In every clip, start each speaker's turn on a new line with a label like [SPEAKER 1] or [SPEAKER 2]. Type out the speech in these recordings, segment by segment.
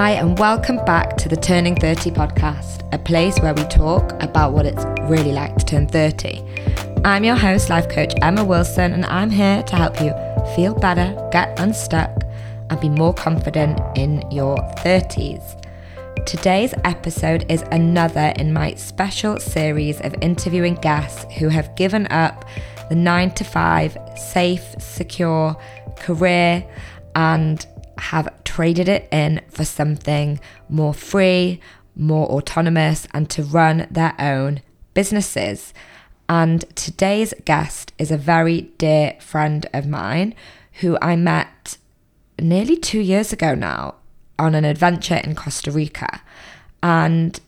[SPEAKER 1] Hi, and welcome back to the Turning 30 podcast, a place where we talk about what it's really like to turn 30. I'm your host, life coach Emma Wilson, and I'm here to help you feel better, get unstuck, and be more confident in your 30s. Today's episode is another in my special series of interviewing guests who have given up the nine to five, safe, secure career and have traded it in for something more free, more autonomous, and to run their own businesses. And today's guest is a very dear friend of mine who I met nearly two years ago now on an adventure in Costa Rica. And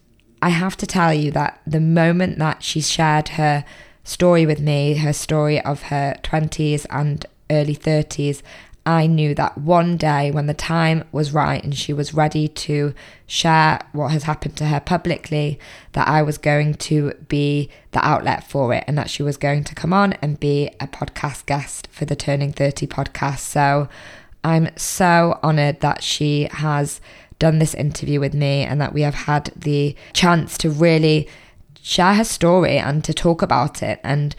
[SPEAKER 1] I have to tell you that the moment that she shared her story with me, her story of her 20s and early 30s, I knew that one day when the time was right and she was ready to share what has happened to her publicly, that I was going to be the outlet for it and that she was going to come on and be a podcast guest for the Turning 30 podcast. So I'm so honored that she has done this interview with me and that we have had the chance to really share her story and to talk about it. And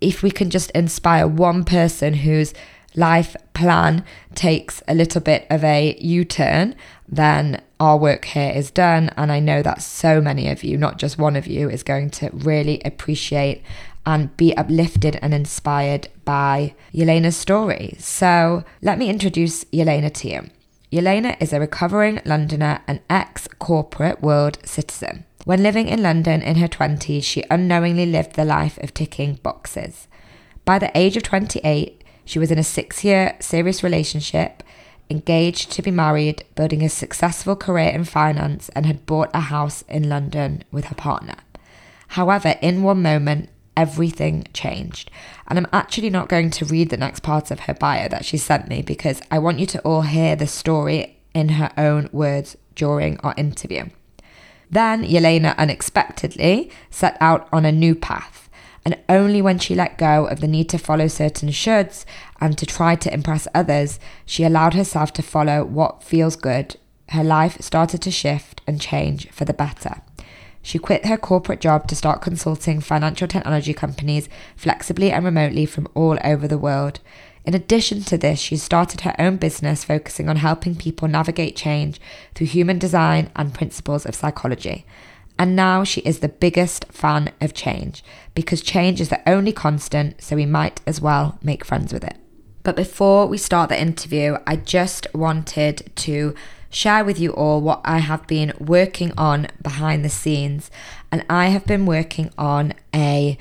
[SPEAKER 1] if we can just inspire one person who's life plan takes a little bit of a U turn, then our work here is done. And I know that so many of you, not just one of you, is going to really appreciate and be uplifted and inspired by Yelena's story. So let me introduce Yelena to you. Yelena is a recovering Londoner and ex corporate world citizen. When living in London in her 20s, she unknowingly lived the life of ticking boxes. By the age of 28, she was in a six year serious relationship, engaged to be married, building a successful career in finance, and had bought a house in London with her partner. However, in one moment, everything changed. And I'm actually not going to read the next part of her bio that she sent me because I want you to all hear the story in her own words during our interview. Then Yelena unexpectedly set out on a new path and only when she let go of the need to follow certain shoulds and to try to impress others, she allowed herself to follow what feels good, her life started to shift and change for the better. She quit her corporate job to start consulting financial technology companies flexibly and remotely from all over the world. In addition to this, she started her own business focusing on helping people navigate change through human design and principles of psychology. And now she is the biggest fan of change because change is the only constant, so we might as well make friends with it. But before we start the interview, I just wanted to share with you all what I have been working on behind the scenes. And I have been working on a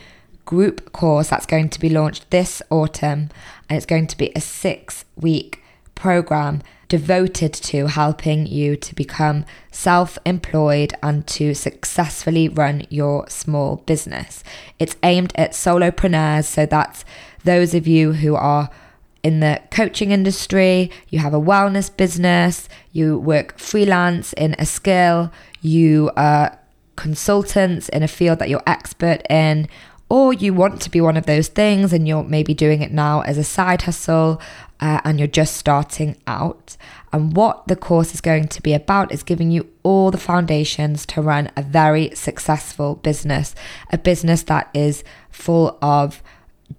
[SPEAKER 1] group course that's going to be launched this autumn, and it's going to be a six week program devoted to helping you to become self employed and to successfully run your small business. It's aimed at solopreneurs, so that's those of you who are in the coaching industry, you have a wellness business, you work freelance in a skill, you are consultants in a field that you're expert in, or you want to be one of those things and you're maybe doing it now as a side hustle uh, and you're just starting out. And what the course is going to be about is giving you all the foundations to run a very successful business, a business that is full of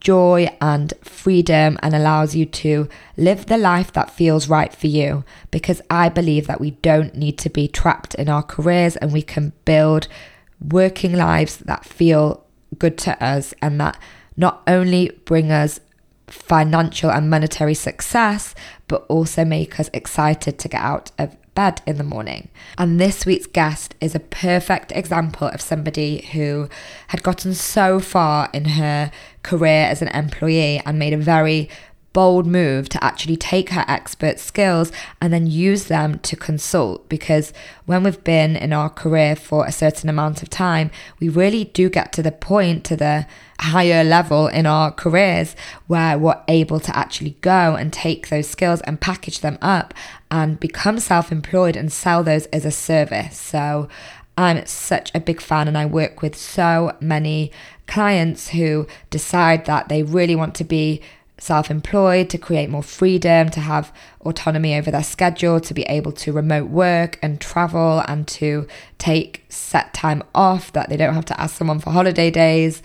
[SPEAKER 1] joy and freedom and allows you to live the life that feels right for you. Because I believe that we don't need to be trapped in our careers and we can build working lives that feel good to us and that not only bring us financial and monetary success, but also make us excited to get out of bed in the morning. And this week's guest is a perfect example of somebody who had gotten so far in her career as an employee and made a very bold move to actually take her expert skills and then use them to consult because when we've been in our career for a certain amount of time, we really do get to the point, to the higher level in our careers where we're able to actually go and take those skills and package them up and become self employed and sell those as a service. So I'm such a big fan, and I work with so many clients who decide that they really want to be self employed, to create more freedom, to have autonomy over their schedule, to be able to remote work and travel and to take set time off that they don't have to ask someone for holiday days.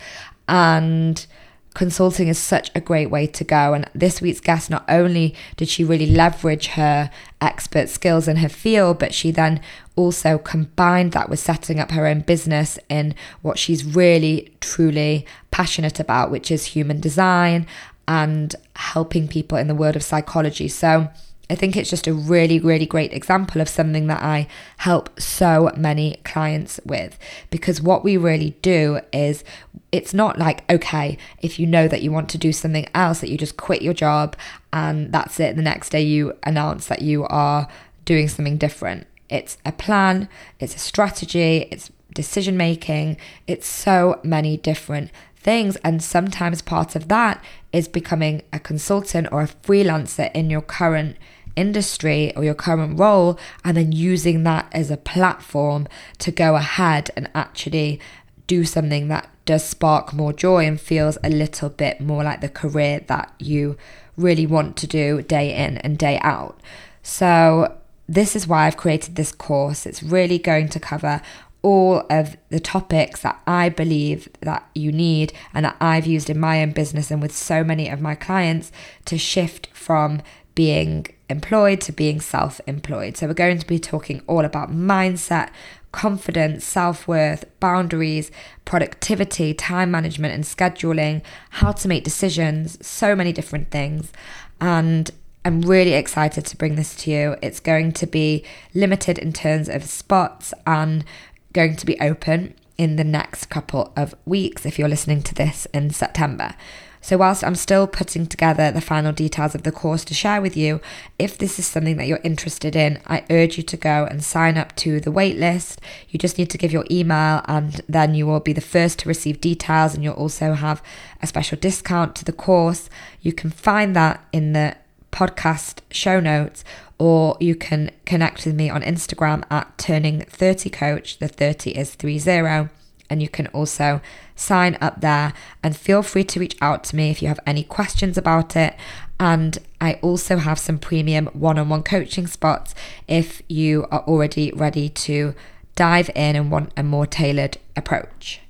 [SPEAKER 1] And consulting is such a great way to go. And this week's guest, not only did she really leverage her expert skills in her field, but she then also combined that with setting up her own business in what she's really, truly passionate about, which is human design and helping people in the world of psychology. So, I think it's just a really, really great example of something that I help so many clients with. Because what we really do is it's not like, okay, if you know that you want to do something else, that you just quit your job and that's it. The next day you announce that you are doing something different. It's a plan, it's a strategy, it's decision making, it's so many different things. And sometimes part of that is becoming a consultant or a freelancer in your current industry or your current role and then using that as a platform to go ahead and actually do something that does spark more joy and feels a little bit more like the career that you really want to do day in and day out. So, this is why I've created this course. It's really going to cover all of the topics that I believe that you need and that I've used in my own business and with so many of my clients to shift from being employed to being self employed. So, we're going to be talking all about mindset, confidence, self worth, boundaries, productivity, time management, and scheduling, how to make decisions, so many different things. And I'm really excited to bring this to you. It's going to be limited in terms of spots and going to be open in the next couple of weeks if you're listening to this in September. So, whilst I'm still putting together the final details of the course to share with you, if this is something that you're interested in, I urge you to go and sign up to the waitlist. You just need to give your email, and then you will be the first to receive details, and you'll also have a special discount to the course. You can find that in the podcast show notes, or you can connect with me on Instagram at turning 30 coach. The 30 is 30 and you can also sign up there and feel free to reach out to me if you have any questions about it. And I also have some premium one on one coaching spots if you are already ready to dive in and want a more tailored approach.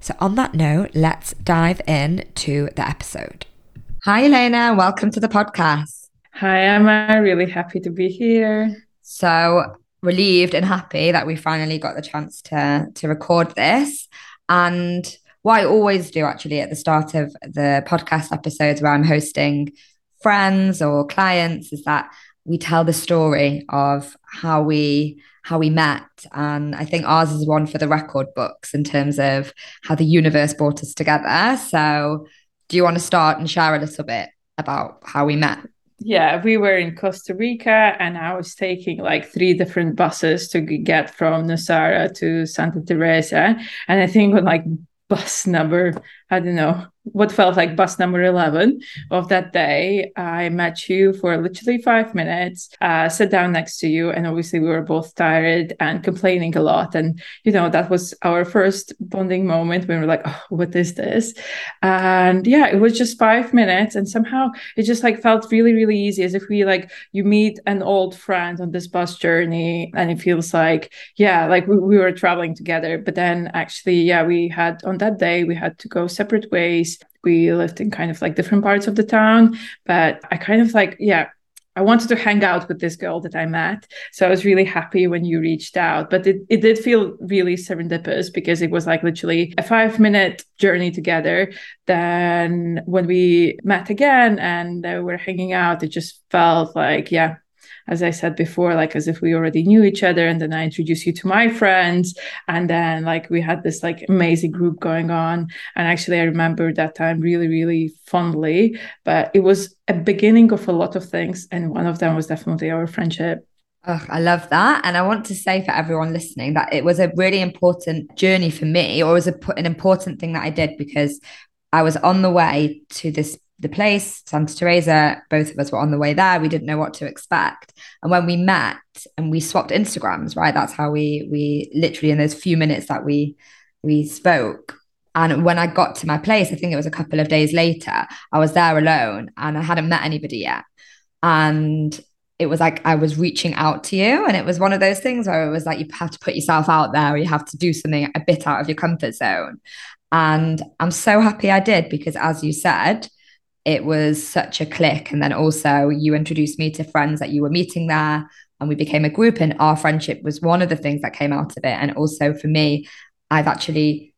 [SPEAKER 1] So, on that note, let's dive in to the episode. Hi, Yelena. Welcome to the podcast.
[SPEAKER 2] Hi, Emma. Really happy to be here.
[SPEAKER 1] So, relieved and happy that we finally got the chance to to record this. And what I always do actually at the start of the podcast episodes where I'm hosting friends or clients is that we tell the story of how we how we met and i think ours is one for the record books in terms of how the universe brought us together so do you want to start and share a little bit about how we met
[SPEAKER 2] yeah, we were in Costa Rica and I was taking like three different buses to get from Nosara to Santa Teresa. And I think on like bus number, I don't know, what felt like bus number 11 of that day. I met you for literally five minutes, uh, sat down next to you, and obviously we were both tired and complaining a lot. And, you know, that was our first bonding moment when we were like, oh, what is this? And yeah, it was just five minutes. And somehow it just like felt really, really easy as if we like, you meet an old friend on this bus journey and it feels like, yeah, like we, we were traveling together. But then actually, yeah, we had on that day, we had to go separate ways we lived in kind of like different parts of the town but i kind of like yeah I wanted to hang out with this girl that I met. So I was really happy when you reached out. But it, it did feel really serendipitous because it was like literally a five minute journey together. Then when we met again and uh, we're hanging out, it just felt like, yeah, as I said before, like as if we already knew each other. And then I introduced you to my friends. And then like we had this like amazing group going on. And actually I remember that time really, really fondly. But it was a beginning of a lot of things. And one of them was definitely our friendship.
[SPEAKER 1] Oh, I love that. And I want to say for everyone listening that it was a really important journey for me, or was a, an important thing that I did because I was on the way to this the place, Santa Teresa, both of us were on the way there. We didn't know what to expect. And when we met and we swapped Instagrams, right? That's how we we literally in those few minutes that we we spoke, And when I got to my place, I think it was a couple of days later, I was there alone and I hadn't met anybody yet. And it was like I was reaching out to you. And it was one of those things where it was like you have to put yourself out there you have to do something a bit out of your comfort zone. And I'm so happy I did because, as you said, it was such a click. And then also, you introduced me to friends that you were meeting there, and we became a group. And our friendship was one of the things that came out of it. And also, for me, I've actually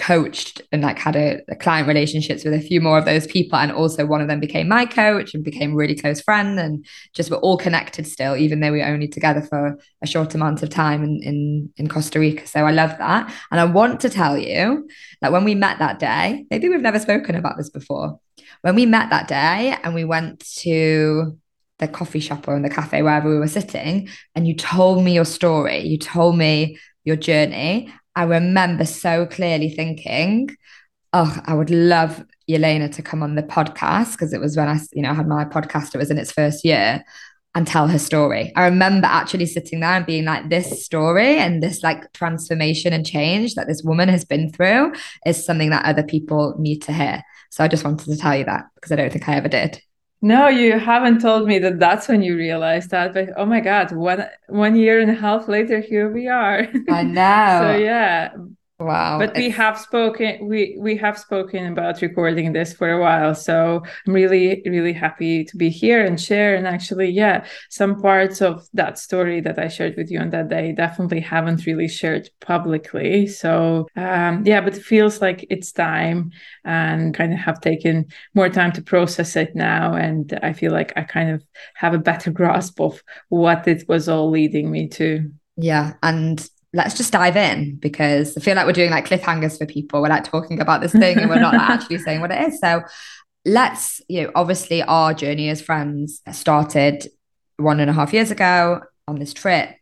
[SPEAKER 1] coached and like had a, a, client relationships with a few more of those people and also one of them became my coach and became a really close friend and just we're all connected still even though we were only together for a short amount of time in, in in Costa Rica so I love that and I want to tell you that when we met that day maybe we've never spoken about this before when we met that day and we went to the coffee shop or in the cafe wherever we were sitting and you told me your story you told me your journey I remember so clearly thinking, oh, I would love Yelena to come on the podcast because it was when I, you know, had my podcast, it was in its first year and tell her story. I remember actually sitting there and being like, this story and this like transformation and change that this woman has been through is something that other people need to hear. So I just wanted to tell you that because I don't think I ever did.
[SPEAKER 2] No, you haven't told me that that's when you realized that. But oh my God, one one year and a half later, here we are.
[SPEAKER 1] I know.
[SPEAKER 2] so yeah,
[SPEAKER 1] Wow.
[SPEAKER 2] But we have spoken we we have spoken about recording this for a while. So I'm really, really happy to be here and share. And actually, yeah, some parts of that story that I shared with you on that day definitely haven't really shared publicly. So um yeah, but it feels like it's time and kind of have taken more time to process it now. And I feel like I kind of have a better grasp of what it was all leading me to.
[SPEAKER 1] Yeah. And let's just dive in because I feel like we're doing like cliffhangers for people. We're like talking about this thing and we're not like actually saying what it is. So let's, you know, obviously our journey as friends started one and a half years ago on this trip.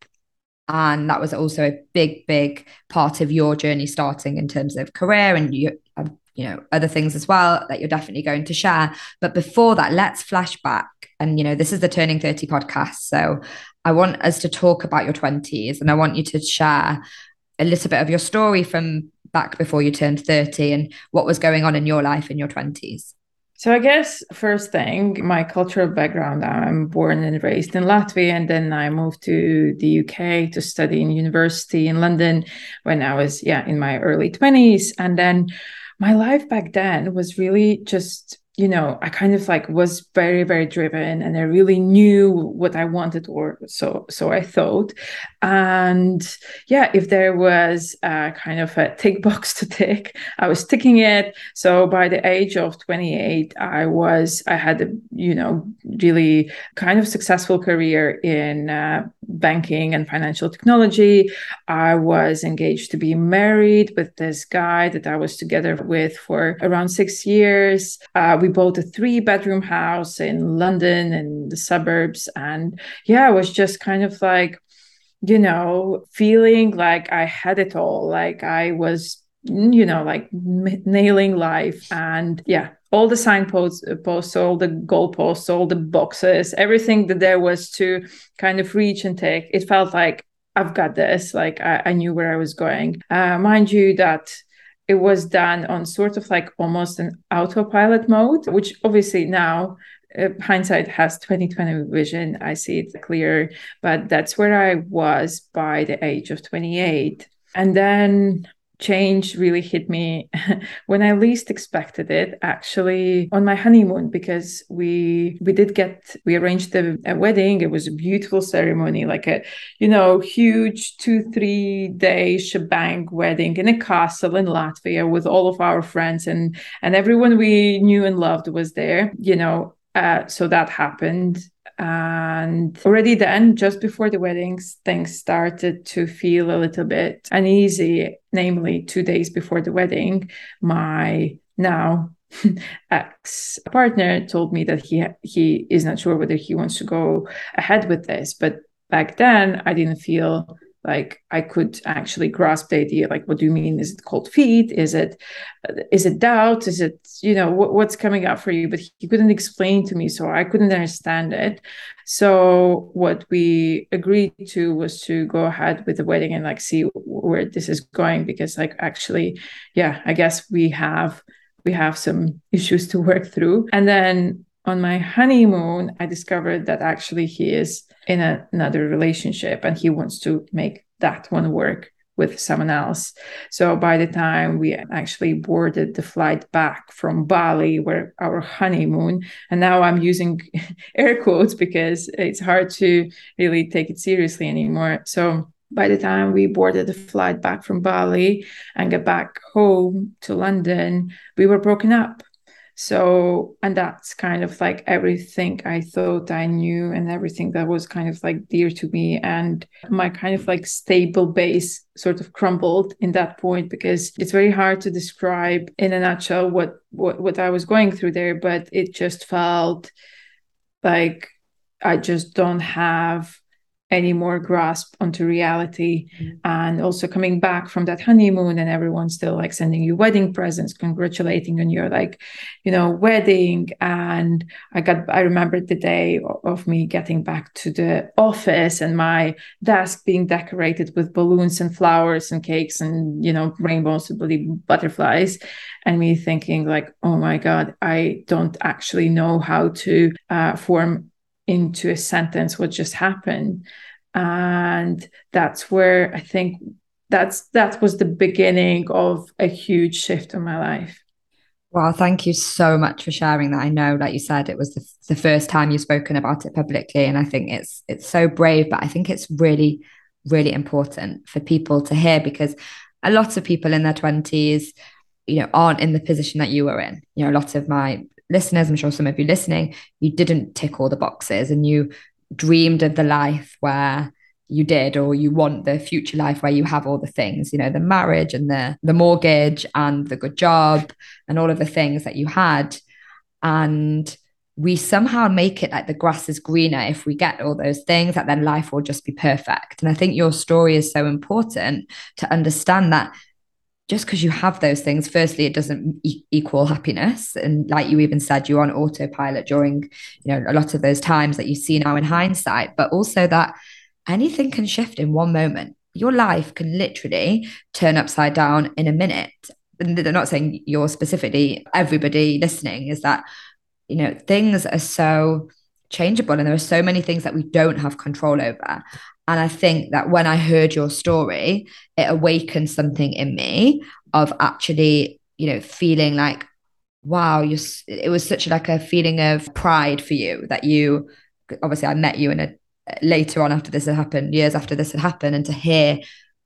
[SPEAKER 1] And that was also a big, big part of your journey starting in terms of career and you, um, you know, other things as well that you're definitely going to share. But before that, let's flash back. And, you know, this is the Turning 30 podcast. So I want us to talk about your 20s and I want you to share a little bit of your story from back before you turned 30 and what was going on in your life in your 20s.
[SPEAKER 2] So I guess first thing, my cultural background, I'm born and raised in Latvia and then I moved to the UK to study in university in London when I was yeah, in my early 20s and then my life back then was really just you know, I kind of like was very, very driven and I really knew what I wanted or so so I thought. And yeah, if there was a kind of a tick box to tick, I was ticking it. So by the age of 28, I was I had a, you know, really kind of successful career in uh, banking and financial technology. I was engaged to be married with this guy that I was together with for around six years. Uh, we bought a three bedroom house in London and the suburbs. And yeah, I was just kind of like, you know, feeling like I had it all, like I was you know like m- nailing life. And yeah all the signposts posts all the goalposts all the boxes everything that there was to kind of reach and take it felt like i've got this. Like i, I knew where i was going. Uh, mind you that it was done on sort of like almost an autopilot mode which obviously now uh, hindsight has 2020 vision. I see it clear but that's where i was by the age of 28 and then change really hit me when I least expected it actually on my honeymoon because we we did get we arranged a, a, wedding. It was a beautiful ceremony like a you know huge 2 3 day shebang wedding in a castle in Latvia with all of our friends and and everyone we knew and loved was there you know uh, so that happened and already then, just before the weddings, things started to feel a little bit uneasy. Namely, two days before the wedding, my now ex partner told me that he he is not sure whether he wants to go ahead with this. But back then, I didn't feel like i could actually grasp the idea like what do you mean? Is it cold feet? Is it is it doubt? Is it you know what, what's coming up for you? But he couldn't explain to me so i couldn't understand it. So what we agreed to was to go ahead with the wedding and like see where this is going because like actually yeah i guess we have we have some issues to work through. And then on my honeymoon i discovered that actually he is in a, another relationship and he wants to make that one work with someone else. So by the time we actually boarded the flight back from Bali, where our honeymoon, and now I'm using air quotes because it's hard to really take it seriously anymore. So by the time we boarded the flight back from Bali and get back home to London, we were broken up. So, and that's kind of like everything I thought I knew and everything that was kind of like dear to me. And my kind of like stable base sort of crumbled in that point because it's very hard to describe in a nutshell what, what, what I was going through there, but it just felt like I just don't have any more grasp onto reality mm-hmm. and also coming back from that honeymoon and everyone's still like sending you wedding presents congratulating on your like you know wedding and i got i remembered the day of me getting back to the office and my desk being decorated with balloons and flowers and cakes and you know rainbows and butterflies and me thinking like oh my god i don't actually know how to uh, form into a sentence what just happened. And that's where i think that's that was the beginning of a huge shift in my life.
[SPEAKER 1] Well thank you so much for sharing that. I know like you said it was the, the first time you've spoken about it publicly and i think it's it's so brave but i think it's really really important for people to hear because a lot of people in their 20s you know aren't in the position that you were in. You know a lot of my listeners, I'm sure some of you listening, you didn't tick all the boxes and you dreamed of the life where you did or you want the future life where you have all the things you know the marriage and the the mortgage and the good job and all of the things that you had. And we somehow make it like the grass is greener if we get all those things that then life will just be perfect. And i think your story is so important to understand that just because you have those things, firstly, it doesn't e- equal happiness. And like you even said, you're on autopilot during, you know, a lot of those times that you see now in hindsight, but also that anything can shift in one moment. Your life can literally turn upside down in a minute. And they're not saying you're specifically, everybody listening is that, you know, things are so changeable and there are so many things that we don't have control over. And I think that when I heard your story, it awakened something in me of actually, you know, feeling like, wow, you it was such like a feeling of pride for you that you obviously I met you in a later on after this had happened, years after this had happened, and to hear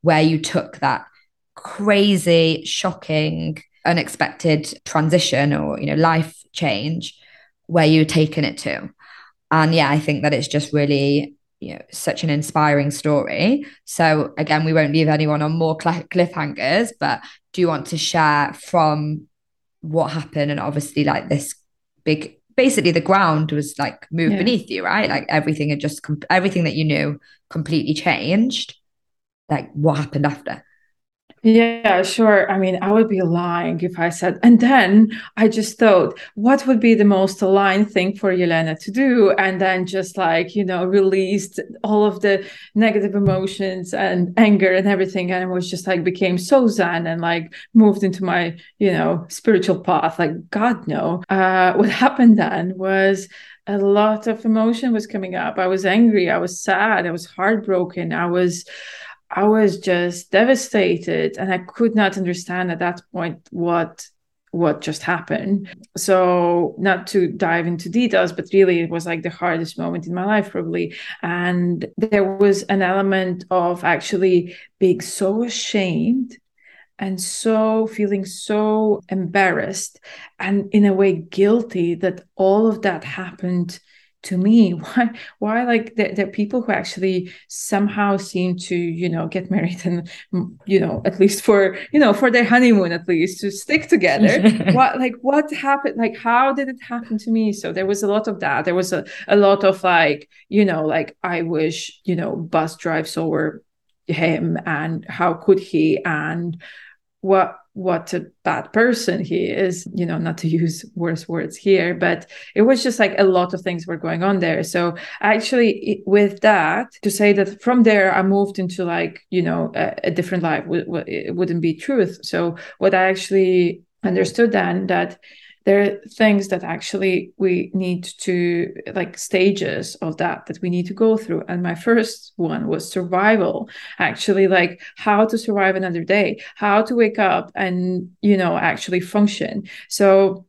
[SPEAKER 1] where you took that crazy, shocking, unexpected transition or, you know, life change where you had taken it to. And yeah, I think that it's just really you know such an inspiring story. So again we won't leave anyone on more cl- cliffhangers but do you want to share from what happened? And obviously like this big basically the ground was like moved yeah. beneath you right? Like everything had just com- everything that you knew completely changed. Like what happened after
[SPEAKER 2] yeah, sure. I mean, I would be lying if I said, and then I just thought, what would be the most aligned thing for Yelena to do? And then just like, you know, released all of the negative emotions and anger and everything. And was just like, became so zen and like moved into my, you know, spiritual path. Like, God, no. Uh, what happened then was, a lot of emotion was coming up. I was angry. I was sad. I was heartbroken. I was, I was just devastated and I could not understand at that point what what just happened. So not to dive into details, but really it was like the hardest moment in my life probably. And there was an element of actually being so ashamed and so feeling so embarrassed and in a way guilty that all of that happened to me why why like there, there, are people who actually somehow seem to you know get married and mm, you know at least for you know for their honeymoon at least to stick together. What like what happened like how did it happen to me? So there was a lot of that. There was a, a lot of like you know like i wish you know bus drives over him and how could he? And what what a bad person he is you know not to use worse words here but it was just like a lot of things were going on there. So actually with that to say that from there i moved into like you know a, a different life it wouldn't be truth. So what i actually understood then that there are things that actually we need to like stages of that that we need to go through. And my first one was survival. Actually like how to survive another day how to wake up and you know actually function. So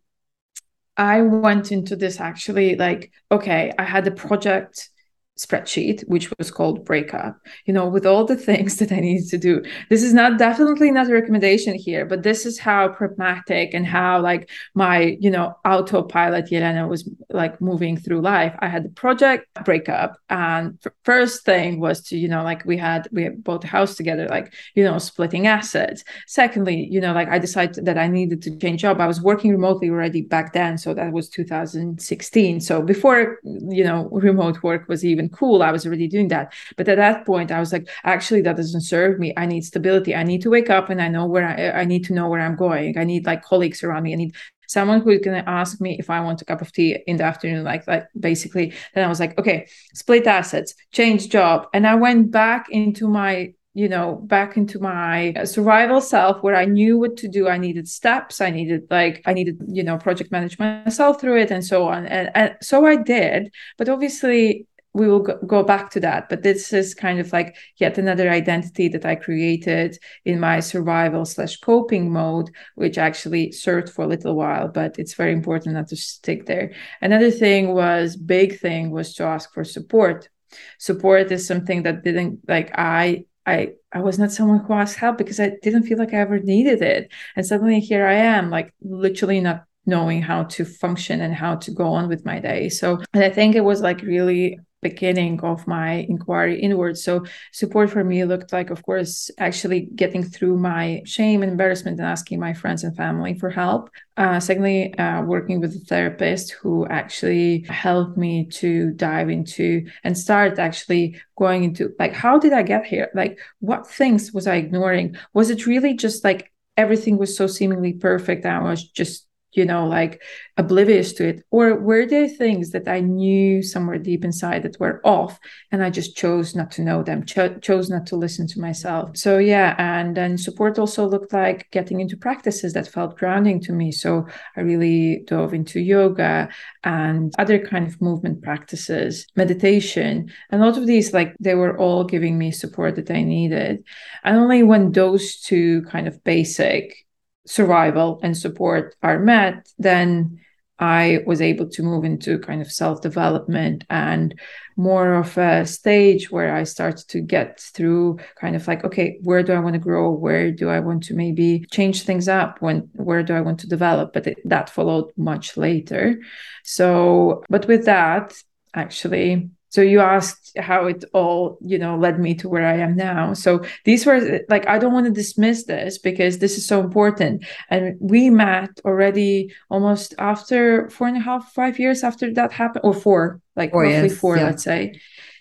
[SPEAKER 2] i went into this actually like okay i had a project spreadsheet which was called breakup. You know with all the things that i needed to do this is not definitely not a recommendation here but this is how pragmatic and how like my you know autopilot Yelena was like moving through life. I had the project breakup and first thing was to you know like we had we bought a house together like you know splitting assets. Secondly you know like i decided that i needed to change job. I was working remotely already back then so that was 2016 so before you know remote work was even cool. I was already doing that. But at that point, I was like, actually, that doesn't serve me. I need stability. I need to wake up and I know where I, I need to know where I'm going. I need like colleagues around me. I need someone who's going to ask me if I want a cup of tea in the afternoon, like like basically. Then I was like, okay, split assets, change job, and I went back into my you know back into my survival self where i knew what to do i needed steps i needed like i needed you know project management myself through it and so on and, and so i did but obviously we will go back to that but this is kind of like yet another identity that i created in my survival slash coping mode which actually served for a little while but it's very important not to stick there another thing was big thing was to ask for support support is something that didn't like i I I was not someone who asked help because I didn't feel like I ever needed it. And suddenly here I am, like literally not knowing how to function and how to go on with my day. So and I think it was like really beginning of my inquiry inward. So support for me looked like, of course, actually getting through my shame and embarrassment and asking my friends and family for help. Uh, secondly, uh, working with a therapist who actually helped me to dive into and start actually going into like, how did I get here? Like, what things was I ignoring? Was it really just like everything was so seemingly perfect? I was just you know like oblivious to it? Or were there things that i knew somewhere deep inside that were off and i just chose not to know them cho- chose not to listen to myself? So yeah and then support also looked like getting into practices that felt grounding to me. So i really dove into yoga and other kind of movement practices meditation and a lot of these like they were all giving me support that i needed. And only when those two kind of basic survival and support are met, then I was able to move into kind of self development and more of a stage where I started to get through kind of like, okay, where do I want to grow? Where do I want to maybe change things up? When, where do I want to develop? But it, that followed much later. So, but with that, actually, so you asked how it all you know led me to where i am now. So these were like i don't want to dismiss this because this is so important. And we met already almost after four and a half five years after that happened or four like four roughly years, four yeah. let's say.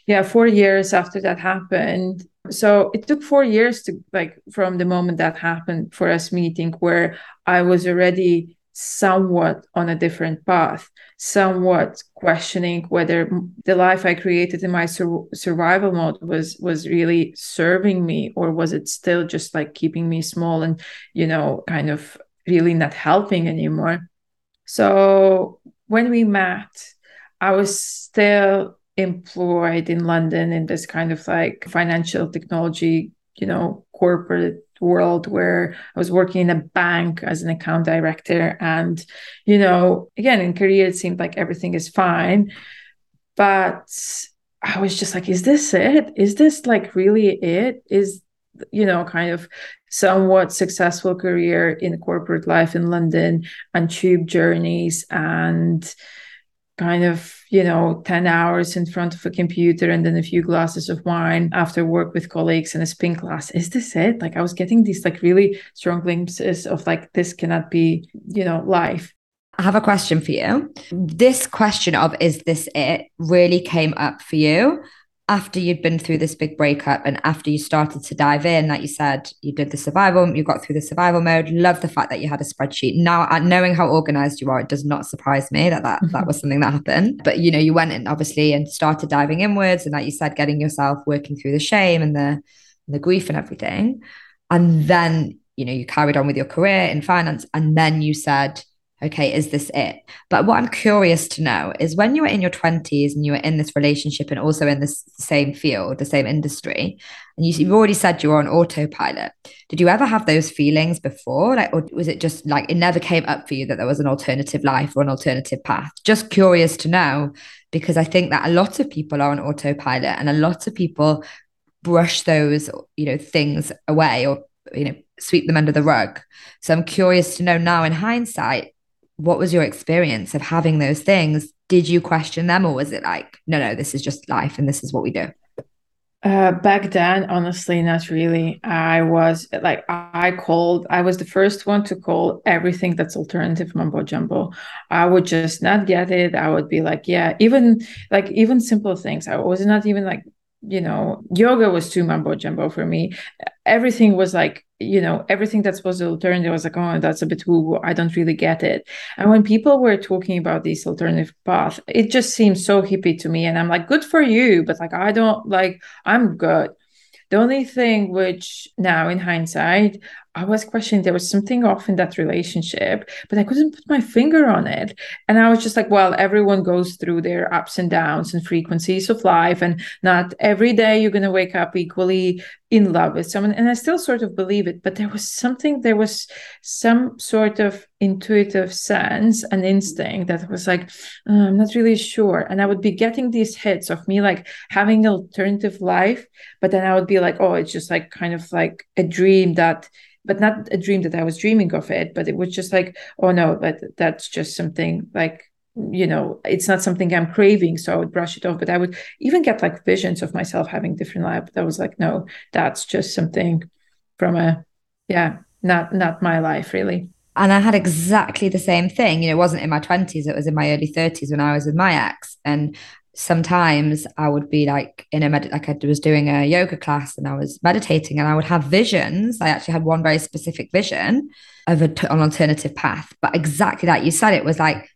[SPEAKER 2] Yeah four years after that happened. So it took four years to like from the moment that happened for us meeting where i was already somewhat on a different path, somewhat questioning whether the life I created in my sur- survival mode was was really serving me or was it still just like keeping me small and you know kind of really not helping anymore. So when we met, I was still employed in London in this kind of like financial technology, you know, corporate world where I was working in a bank as an account director. And, you know, again, in career, it seemed like everything is fine. But I was just like, is this it? Is this like really it? Is, you know, kind of somewhat successful career in corporate life in London and tube journeys and kind of you know 10 hours in front of a computer and then a few glasses of wine after work with colleagues in a spin class. Is this it? Like i was getting these like really strong glimpses of like this cannot be you know life.
[SPEAKER 1] I have a question for you. This question of is this it really came up for you after you'd been through this big breakup and after you started to dive in, like you said, you did the survival, you got through the survival mode. Love the fact that you had a spreadsheet. Now, uh, knowing how organized you are, it does not surprise me that that, that was something that happened. But you know, you went in obviously and started diving inwards, and like you said, getting yourself working through the shame and the and the grief and everything, and then you know you carried on with your career in finance, and then you said okay, is this it? But what I'm curious to know is when you were in your 20s and you were in this relationship and also in this same field, the same industry, and you, have mm. already said you were on autopilot. Did you ever have those feelings before? Like, or was it just like it never came up for you that there was an alternative life or an alternative path? Just curious to know because I think that a lot of people are on autopilot and a lot of people brush those, you know, things away or, you know, sweep them under the rug. So I'm curious to know now in hindsight, what was your experience of having those things? Did you question them or was it like, no, no, this is just life and this is what we do?
[SPEAKER 2] Uh, back then, honestly, not really. I was like, I called, I was the first one to call everything that's alternative mumbo jumbo. I would just not get it. I would be like, yeah, even like, even simple things. I was not even like, you know, yoga was too mumbo jumbo for me. Everything was like, you know, everything that was alternative was like, oh, that's a bit woo. I don't really get it. And when people were talking about this alternative path, it just seems so hippie to me. And I'm like, good for you, but like, I don't like, I'm good. The only thing which now in hindsight, I was questioning there was something off in that relationship, but I couldn't put my finger on it. And I was just like, well, everyone goes through their ups and downs and frequencies of life. And not every day you're going to wake up equally in love with someone. And I still sort of believe it, but there was something, there was some sort of intuitive sense and instinct that was like, oh, I'm not really sure. And I would be getting these hits of me like having an alternative life, but then I would be like, oh, it's just like kind of like a dream that but not a dream that I was dreaming of it, but it was just like, oh no, but that's just something like, you know, it's not something I'm craving. So I would brush it off. But I would even get like visions of myself having different life. That was like, no, that's just something from a, yeah, not not my life really.
[SPEAKER 1] And I had exactly the same thing. You know, it wasn't in my 20s, it was in my early 30s when I was with my ex. And sometimes I would be like in a med like I was doing a yoga class and I was meditating and I would have visions. I actually had one very specific vision of a, an alternative path, but exactly that you said it was like,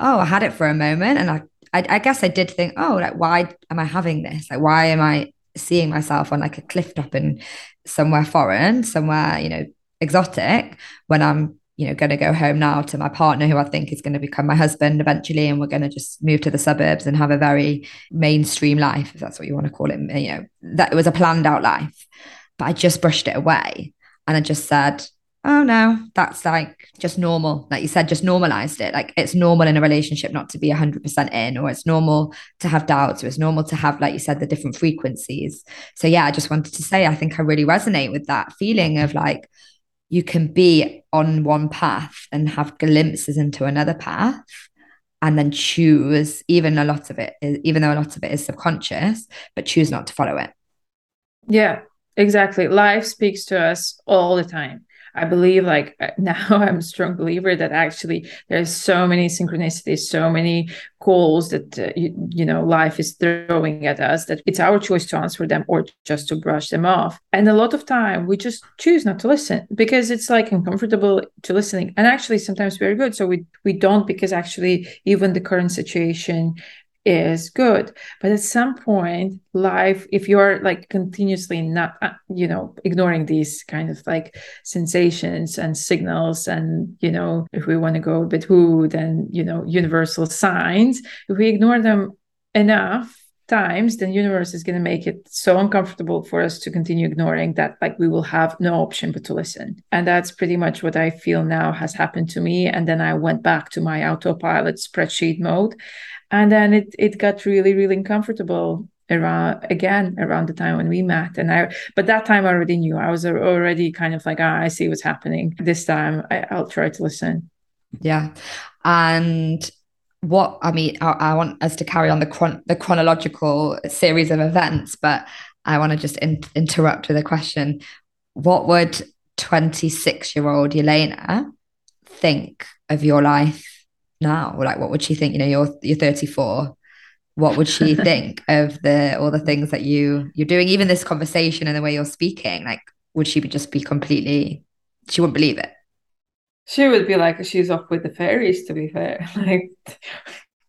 [SPEAKER 1] oh, I had it for a moment, and I, I, I guess I did think, oh, like why am I having this? Like why am I seeing myself on like a cliff top in somewhere foreign, somewhere you know exotic when I'm you know, going to go home now to my partner, who I think is going to become my husband eventually, and we're going to just move to the suburbs and have a very mainstream life, if that's what you want to call it. You know, that it was a planned out life, but I just brushed it away, and I just said, "Oh no, that's like just normal." Like you said, just normalized it. Like it's normal in a relationship not to be hundred percent in, or it's normal to have doubts, or it's normal to have, like you said, the different frequencies. So yeah, I just wanted to say, I think I really resonate with that feeling of like you can be on one path and have glimpses into another path and then choose even a lot of it even though a lot of it is subconscious but choose not to follow it.
[SPEAKER 2] Yeah exactly. Life speaks to us all the time I believe like now I'm a strong believer that actually there's so many synchronicities, so many calls that uh, you, you, know life is throwing at us that it's our choice to answer them or just to brush them off. And a lot of time we just choose not to listen because it's like uncomfortable to listening and actually sometimes very good. So we we don't because actually even the current situation is good. But at some point life if you're like continuously not uh, you know ignoring these kind of like sensations and signals and you know if we want to go a bit who then you know universal signs if we ignore them enough times then universe is going to make it so uncomfortable for us to continue ignoring that like we will have no option but to listen. And that's pretty much what i feel now has happened to me. And then i went back to my autopilot spreadsheet mode and then it it got really really uncomfortable around again around the time when we met. And i but that time i already knew. I was already kind of like ah, i see what's happening. This time I, i'll try to listen.
[SPEAKER 1] Yeah. And what i mean I, I, want us to carry on the chron- the chronological series of events but i want to just in- interrupt with a question. What would 26 year old Yelena think of your life now? Like, what would she think? You know, you're you're 34. what would she think of the all the things that you you're doing even this conversation and the way you're speaking like would she be just be completely she wouldn't believe it
[SPEAKER 2] she would be like she's off with the fairies to be fair like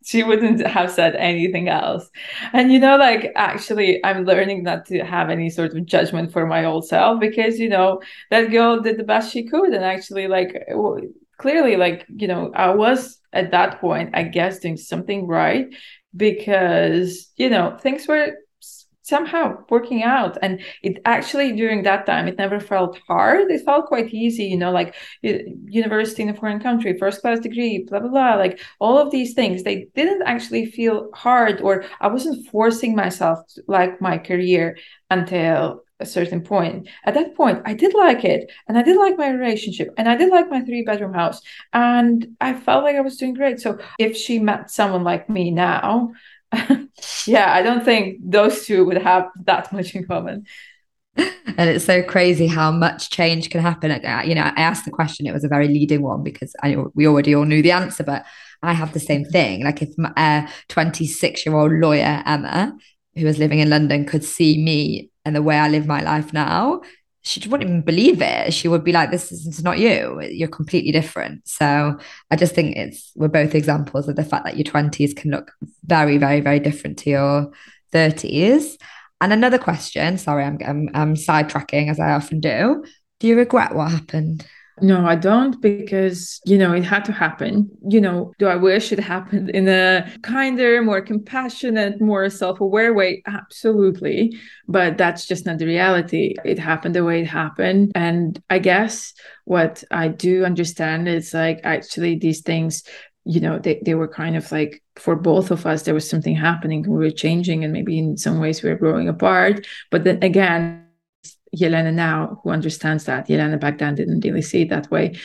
[SPEAKER 2] she wouldn't have said anything else and you know like actually i'm learning not to have any sort of judgment for my old self because you know that girl did the best she could and actually like clearly like you know i was at that point i guess doing something right because you know things were somehow working out. And it actually during that time it never felt hard. It felt quite easy you know like university in a foreign country first class degree blah blah blah like all of these things. They didn't actually feel hard or i wasn't forcing myself to like my career until a certain point. At that point, I did like it and I did like my relationship and I did like my three bedroom house and I felt like I was doing great. So if she met someone like me now, yeah, I don't think those two would have that much in common.
[SPEAKER 1] And it's so crazy how much change can happen. Uh, you know, I asked the question, it was a very leading one because I, we already all knew the answer, but I have the same thing. Like if a 26 year old lawyer, Emma, who was living in London, could see me and the way I live my life now, she wouldn't even believe it. She would be like, "This is not you. You're completely different." So I just think it's we're both examples of the fact that your twenties can look very, very, very different to your thirties. And another question. Sorry, I'm, I'm I'm sidetracking as I often do. Do you regret what happened?
[SPEAKER 2] No, I don't because, you know, it had to happen. You know, do I wish it happened in a kinder, more compassionate, more self aware way? Absolutely. But that's just not the reality. It happened the way it happened. And I guess what I do understand is like actually these things you know they, they were kind of like for both of us there was something happening we were changing and maybe in some ways we were growing apart but then again Yelena now who understands that. Yelena back then didn't really see it that way.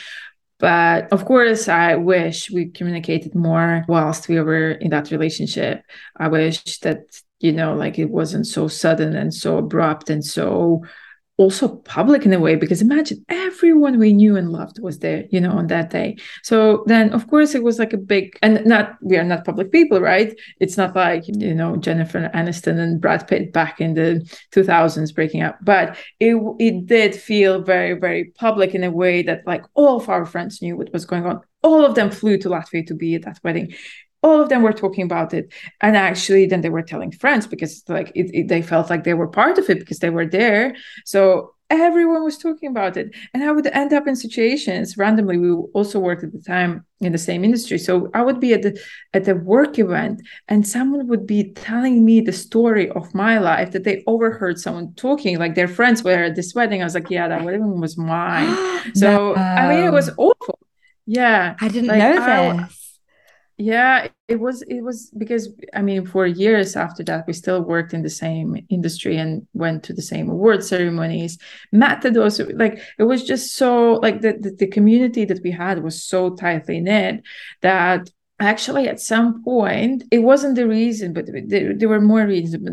[SPEAKER 2] But of course, I wish we communicated more whilst we were in that relationship. I wish that, you know, like it wasn't so sudden and so abrupt and so also public in a way because imagine everyone we knew and loved was there you know on that day. So then of course it was like a big and not we are not public people right? It's not like you know jennifer aniston and brad pitt back in the 2000s breaking up but it it did feel very very public in a way that like all of our friends knew what was going on. All of them flew to latvia to be at that wedding all of them were talking about it. And actually then they were telling friends because like it, it, they felt like they were part of it because they were there. So everyone was talking about it. And i would end up in situations randomly we also worked at the time in the same industry. So i would be at the at the work event and someone would be telling me the story of my life that they overheard someone talking like their friends were at this wedding. I was like yeah that wedding was mine. So no. i mean it was awful. Yeah.
[SPEAKER 1] I didn't like, know this. I,
[SPEAKER 2] yeah it was it was because i mean for years after that we still worked in the same industry and went to the same award ceremonies. Those like it was just so like the, the, the community that we had was so tightly knit that actually at some point it wasn't the reason but there, there were more reasons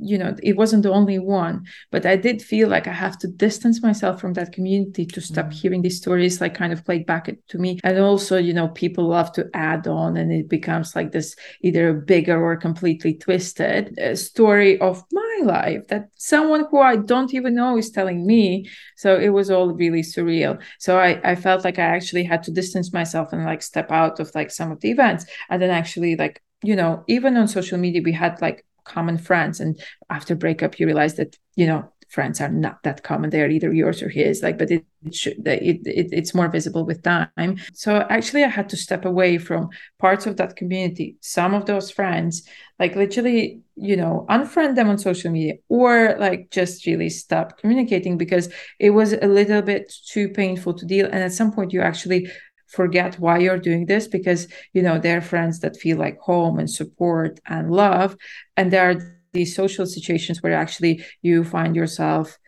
[SPEAKER 2] you know it wasn't the only one but i did feel like i have to distance myself from that community to stop mm-hmm. hearing these stories like kind of played back to me. And also you know people love to add on and it becomes like this either a bigger or completely twisted uh, story of my life that someone who i don't even know is telling me. So it was all really surreal. So i i felt like i actually had to distance myself and like step out of like some of the events. And then actually like you know even on social media we had like common friends. And after breakup you realize that you know friends are not that common. They're either yours or his like but it, it should it, it it's more visible with time. So actually i had to step away from parts of that community some of those friends like literally you know unfriend them on social media or like just really stop communicating because it was a little bit too painful to deal. And at some point you actually forget why you're doing this because you know they're friends that feel like home and support and love and there are these social situations where actually you find yourself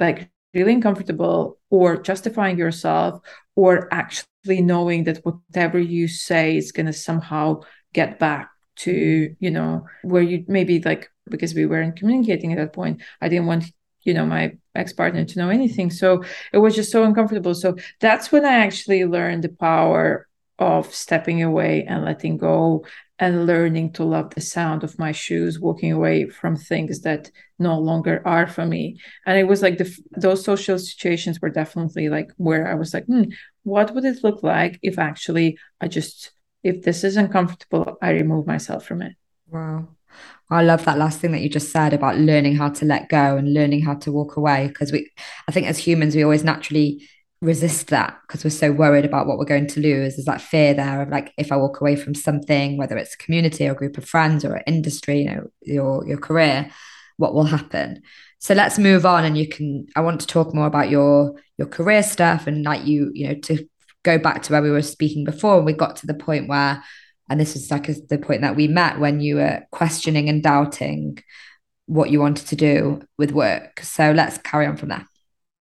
[SPEAKER 2] like really uncomfortable or justifying yourself or actually knowing that whatever you say is going to somehow get back to you know where you maybe like because we weren't communicating at that point i didn't want you know my ex-partner to know anything. So it was just so uncomfortable. So that's when i actually learned the power of stepping away and letting go and learning to love the sound of my shoes walking away from things that no longer are for me. And it was like the those social situations were definitely like where i was like hmm, what would it look like if actually i just if this is uncomfortable i remove myself from it?
[SPEAKER 1] Wow I love that last thing that you just said about learning how to let go and learning how to walk away. Because we, I think as humans, we always naturally resist that because we're so worried about what we're going to lose. There's that fear there of like, if I walk away from something, whether it's a community or group of friends or an industry, you know, your your career, what will happen? So let's move on, and you can. I want to talk more about your your career stuff and like you, you know, to go back to where we were speaking before. And we got to the point where, and this is like the point that we met when you were questioning and doubting what you wanted to do with work. So let's carry on from there.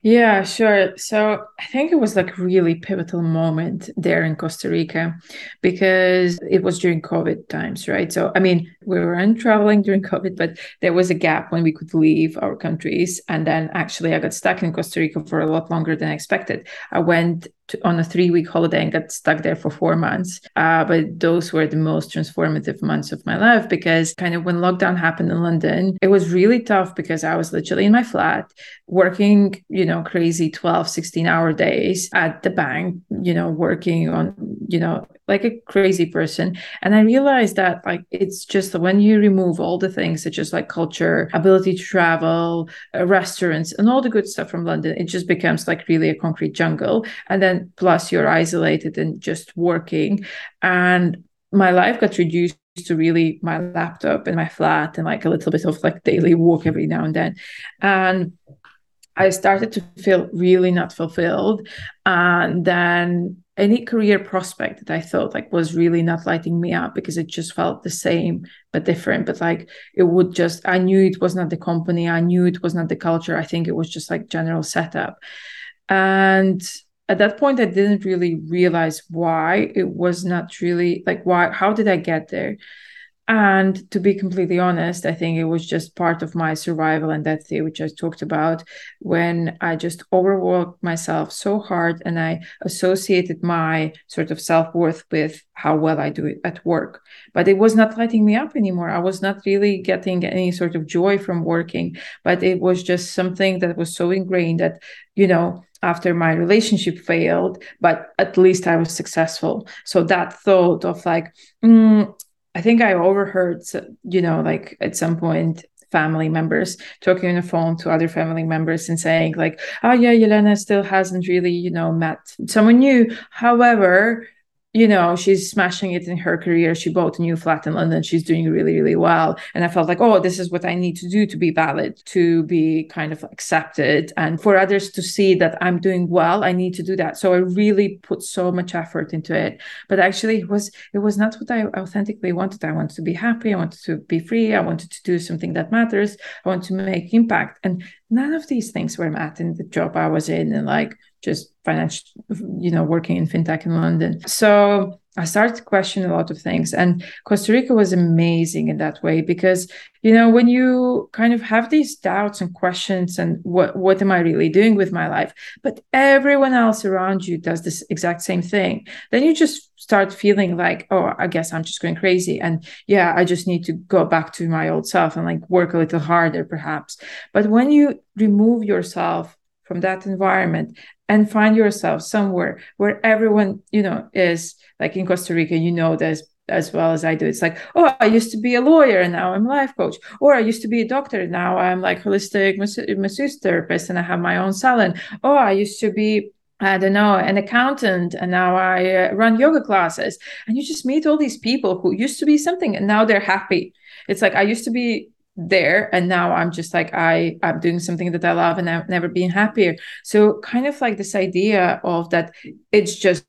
[SPEAKER 2] Yeah, sure. So I think it was like really pivotal moment there in Costa Rica because it was during COVID times, right? So I mean, we weren't traveling during COVID, but there was a gap when we could leave our countries. And then actually I got stuck in Costa Rica for a lot longer than I expected. I went to, on a three week holiday and got stuck there for four months. Uh, but those were the most transformative months of my life because kind of when lockdown happened in London, it was really tough because I was literally in my flat working, you know, crazy 12, 16 hour days at the bank, you know, working on, you know, like a crazy person. And I realized that like it's just when you remove all the things such as like culture, ability to travel, uh, restaurants, and all the good stuff from London, it just becomes like really a concrete jungle. And then plus you're isolated and just working. And my life got reduced to really my laptop and my flat and like a little bit of like daily walk every now and then. And I started to feel really not fulfilled. And then any career prospect that I thought like was really not lighting me up because it just felt the same but different. But like it would just I knew it was not the company, I knew it was not the culture. I think it was just like general setup. And at that point I didn't really realize why it was not really like why how did I get there? And to be completely honest, I think it was just part of my survival and that thing which I talked about when I just overworked myself so hard and I associated my sort of self worth with how well I do it at work. But it was not lighting me up anymore. I was not really getting any sort of joy from working, but it was just something that was so ingrained that, you know, after my relationship failed, but at least I was successful. So that thought of like, mm, I think I overheard, you know, like at some point, family members talking on the phone to other family members and saying like, "Oh yeah, Yelena still hasn't really, you know, met someone new." However, you know, she's smashing it in her career. She bought a new flat in London. She's doing really, really well. And I felt like, oh, this is what I need to do to be valid, to be kind of accepted. And for others to see that I'm doing well, I need to do that. So I really put so much effort into it. But actually it was it was not what I authentically wanted. I wanted to be happy. I wanted to be free. I wanted to do something that matters. I want to make impact. And none of these things were met in the job I was in. And like just financial, you know, working in fintech in London. So I started to question a lot of things. And Costa Rica was amazing in that way because, you know, when you kind of have these doubts and questions and what, what am I really doing with my life? But everyone else around you does this exact same thing. Then you just start feeling like, oh, I guess I'm just going crazy. And yeah, I just need to go back to my old self and like work a little harder, perhaps. But when you remove yourself from that environment and find yourself somewhere where everyone you know is like in costa rica you know there's as well as I do. It's like, oh, I used to be a lawyer and now I'm life coach, or I used to be a doctor now I'm like holistic masseuse therapist and I have my own salon. Oh, I used to be I don't know, an accountant, and now I uh, run yoga classes. And you just meet all these people who used to be something, and now they're happy. It's like I used to be there and now i'm just like i i'm doing something that i love and i've never been happier. So kind of like this idea of that it's just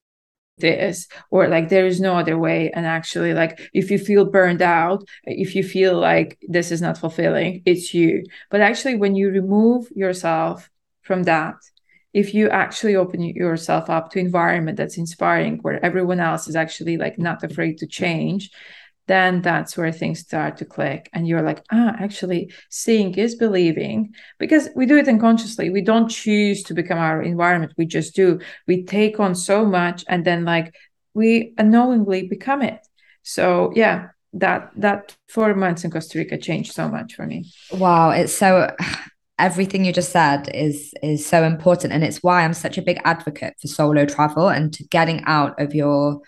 [SPEAKER 2] this or like there is no other way and actually like if you feel burned out if you feel like this is not fulfilling it's you. But actually when you remove yourself from that if you actually open yourself up to environment that's inspiring where everyone else is actually like not afraid to change then that's where things start to click. And you're like ah actually seeing is believing. Because we do it unconsciously. We don't choose to become our environment. We just do. We take on so much and then like we unknowingly become it. So yeah that that four months in Costa Rica changed so much for me.
[SPEAKER 1] Wow, it's so everything you just said is is so important. And it's why I'm such a big advocate for solo travel and to getting out of your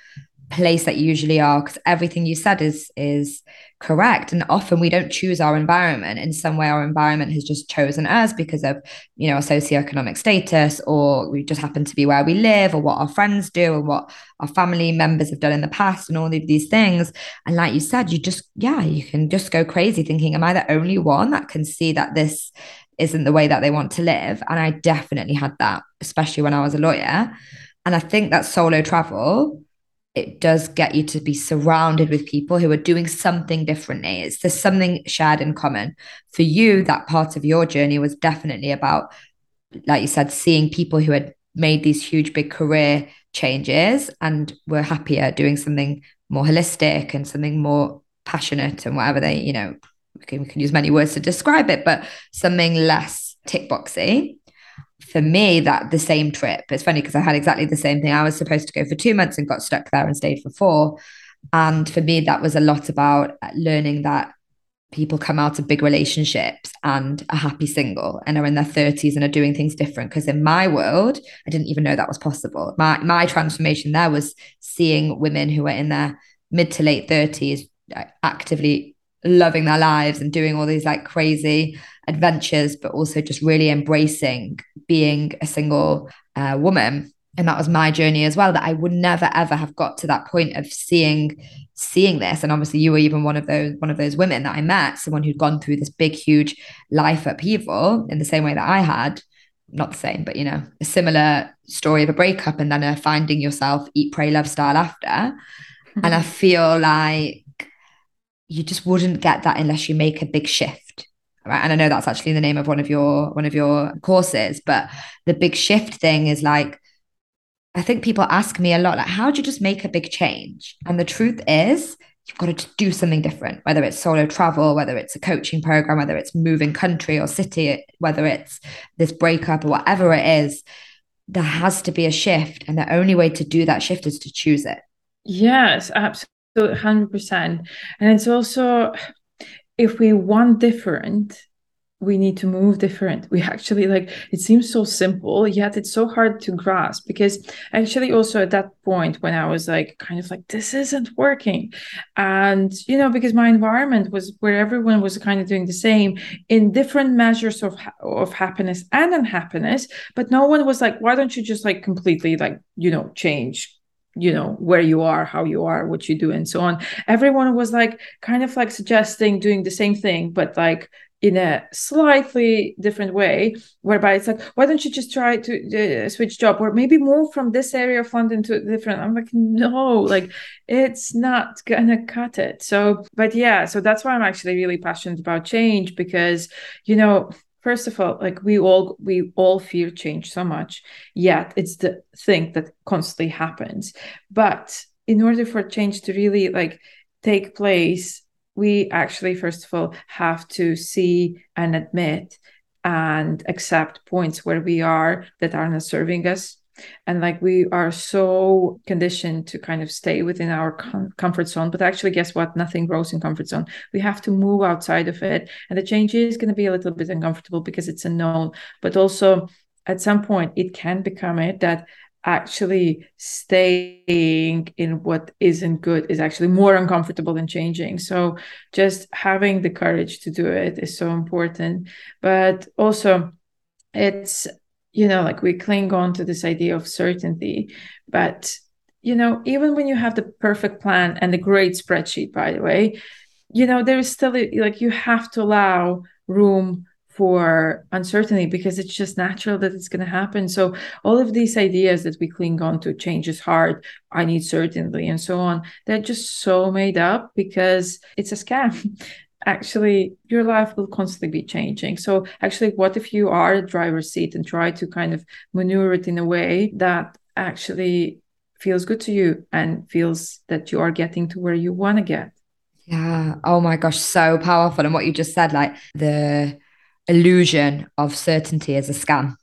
[SPEAKER 1] place that you usually are because everything you said is is correct. And often we don't choose our environment. In some way our environment has just chosen us because of you know our socioeconomic status or we just happen to be where we live or what our friends do and what our family members have done in the past and all of these things. And like you said you just yeah you can just go crazy thinking am i the only one that can see that this isn't the way that they want to live? And i definitely had that especially when i was a lawyer. And i think that solo travel it does get you to be surrounded with people who are doing something differently. It's there's something shared in common. For you, that part of your journey was definitely about, like you said, seeing people who had made these huge, big career changes and were happier doing something more holistic and something more passionate and whatever they, you know, we can, we can use many words to describe it, but something less tick boxy for me that the same trip. It's funny because i had exactly the same thing. I was supposed to go for two months and got stuck there and stayed for four. And for me that was a lot about uh, learning that people come out of big relationships and are happy single and are in their 30s and are doing things different. Because in my world i didn't even know that was possible. My my transformation there was seeing women who were in their mid to late 30s uh, actively loving their lives and doing all these like crazy adventures, but also just really embracing being a single uh, woman. And that was my journey as well. That I would never ever have got to that point of seeing seeing this. And obviously, you were even one of those one of those women that I met, someone who'd gone through this big, huge life upheaval in the same way that I had. Not the same, but you know, a similar story of a breakup and then a finding yourself, eat, pray, love style after. Mm-hmm. And I feel like you just wouldn't get that unless you make a big shift right? And i know that's actually the name of one of your one of your courses but the big shift thing is like i think people ask me a lot like how do you just make a big change? And the truth is you've got to do something different whether it's solo travel whether it's a coaching program whether it's moving country or city whether it's this breakup or whatever it is there has to be a shift. And the only way to do that shift is to choose it.
[SPEAKER 2] Yes absolutely 100% and it's also if we want different we need to move different. We actually like it seems so simple yet it's so hard to grasp because actually also at that point when i was like kind of like this isn't working and you know because my environment was where everyone was kind of doing the same in different measures of of happiness and unhappiness but no one was like why don't you just like completely like you know change you know where you are how you are what you do and so on. Everyone was like kind of like suggesting doing the same thing but like in a slightly different way whereby it's like why don't you just try to uh, switch job? Or maybe move from this area of london to a different i'm like no like it's not gonna cut it. So but yeah so that's why i'm actually really passionate about change because you know first of all like we all we all fear change so much yet it's the thing that constantly happens. But in order for change to really like take place we actually first of all have to see and admit and accept points where we are that are not serving us and like we are so conditioned to kind of stay within our com- comfort zone but actually guess what? Nothing grows in comfort zone. We have to move outside of it. And the change is going to be a little bit uncomfortable because it's unknown. But also at some point it can become it that actually staying in what isn't good is actually more uncomfortable than changing. So just having the courage to do it is so important. But also it's you know like we cling on to this idea of certainty. But you know even when you have the perfect plan and the great spreadsheet by the way you know there is still like you have to allow room for uncertainty because it's just natural that it's going to happen. So all of these ideas that we cling on to change is hard i need certainty and so on they're just so made up because it's a scam actually your life will constantly be changing. So actually what if you are a driver's seat and try to kind of maneuver it in a way that actually feels good to you and feels that you are getting to where you want to get?
[SPEAKER 1] Yeah. Oh my gosh so powerful. And what you just said like the illusion of certainty is a scam.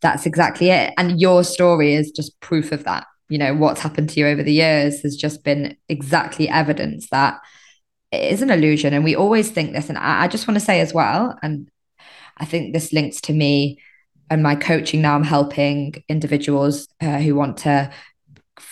[SPEAKER 1] That's exactly it. And your story is just proof of that. You know what's happened to you over the years has just been exactly evidence that is an illusion and we always think this and I, I just want to say as well and i think this links to me and my coaching now i'm helping individuals uh, who want to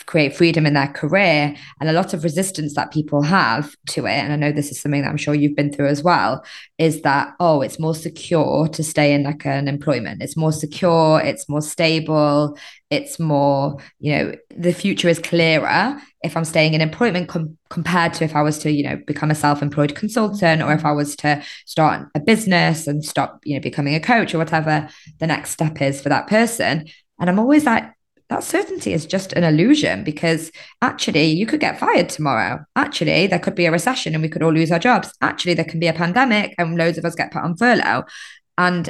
[SPEAKER 1] create freedom in their career and a lot of resistance that people have to it and i know this is something that i'm sure you've been through as well is that oh it's more secure to stay in like an employment. It's more secure it's more stable it's more you know the future is clearer if i'm staying in employment com- compared to if i was to you know become a self-employed consultant or if i was to start a business and stop you know becoming a coach or whatever the next step is for that person. And i'm always like that certainty is just an illusion because actually you could get fired tomorrow. Actually, there could be a recession and we could all lose our jobs. Actually, there can be a pandemic and loads of us get put on furlough. And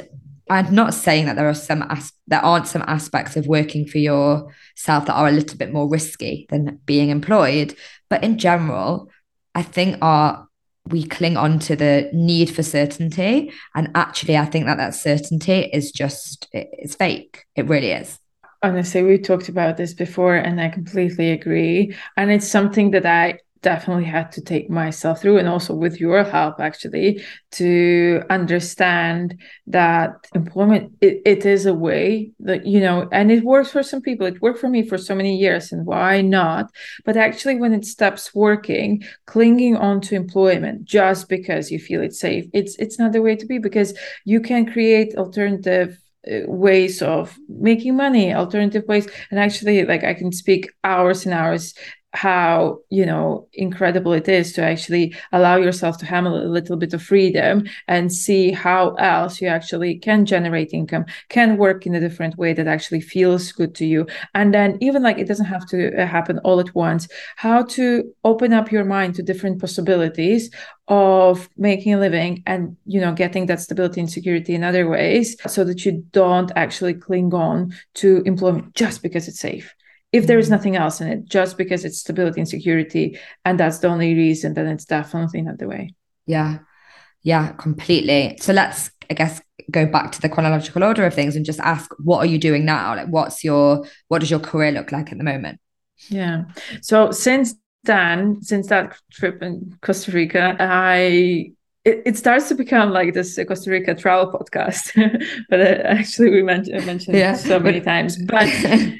[SPEAKER 1] I'm not saying that there are some as- there aren't some aspects of working for yourself that are a little bit more risky than being employed, but in general, I think our we cling on to the need for certainty, and actually, I think that that certainty is just it's fake. It really is
[SPEAKER 2] honestly we talked about this before and i completely agree. And it's something that i definitely had to take myself through and also with your help actually to understand that employment it, it is a way that you know and it works for some people. It worked for me for so many years and why not? But actually when it stops working clinging on to employment just because you feel it's safe it's it's not the way to be because you can create alternative ways of making money alternative ways. And actually like i can speak hours and hours how you know incredible it is to actually allow yourself to have a little bit of freedom and see how else you actually can generate income can work in a different way that actually feels good to you. And then even like it doesn't have to uh, happen all at once how to open up your mind to different possibilities of making a living and you know getting that stability and security in other ways so that you don't actually cling on to employment just because it's safe if there is nothing else in it just because it's stability and security and that's the only reason then it's definitely not the way.
[SPEAKER 1] Yeah. Yeah completely. So let's i guess go back to the chronological order of things and just ask what are you doing now? Like what's your what does your career look like at the moment?
[SPEAKER 2] Yeah. So since then since that trip in costa rica i it, it starts to become like this Costa Rica travel podcast, but uh, actually we mentioned mentioned yeah. so many times. But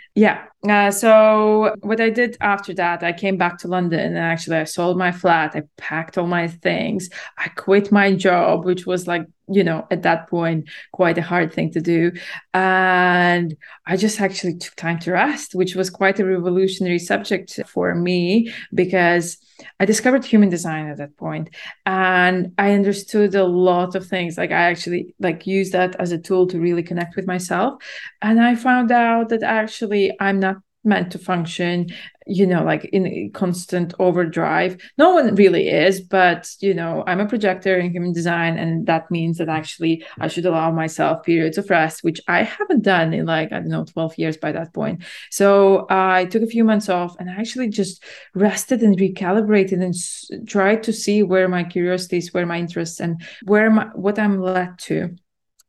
[SPEAKER 2] yeah, uh, so what I did after that, I came back to London and actually I sold my flat. I packed all my things. I quit my job, which was like you know at that point quite a hard thing to do, and I just actually took time to rest, which was quite a revolutionary subject for me because I discovered human design at that point and I understood a lot of things. Like I actually like use that as a tool to really connect with myself. And I found out that actually I'm not meant to function you know like in constant overdrive. No one really is but you know i'm a projector in human design and that means that actually i should allow myself periods of rest which i haven't done in like i don't know 12 years by that point. So i took a few months off and i actually just rested and recalibrated and s- tried to see where my curiosities where my interests and where my what i'm led to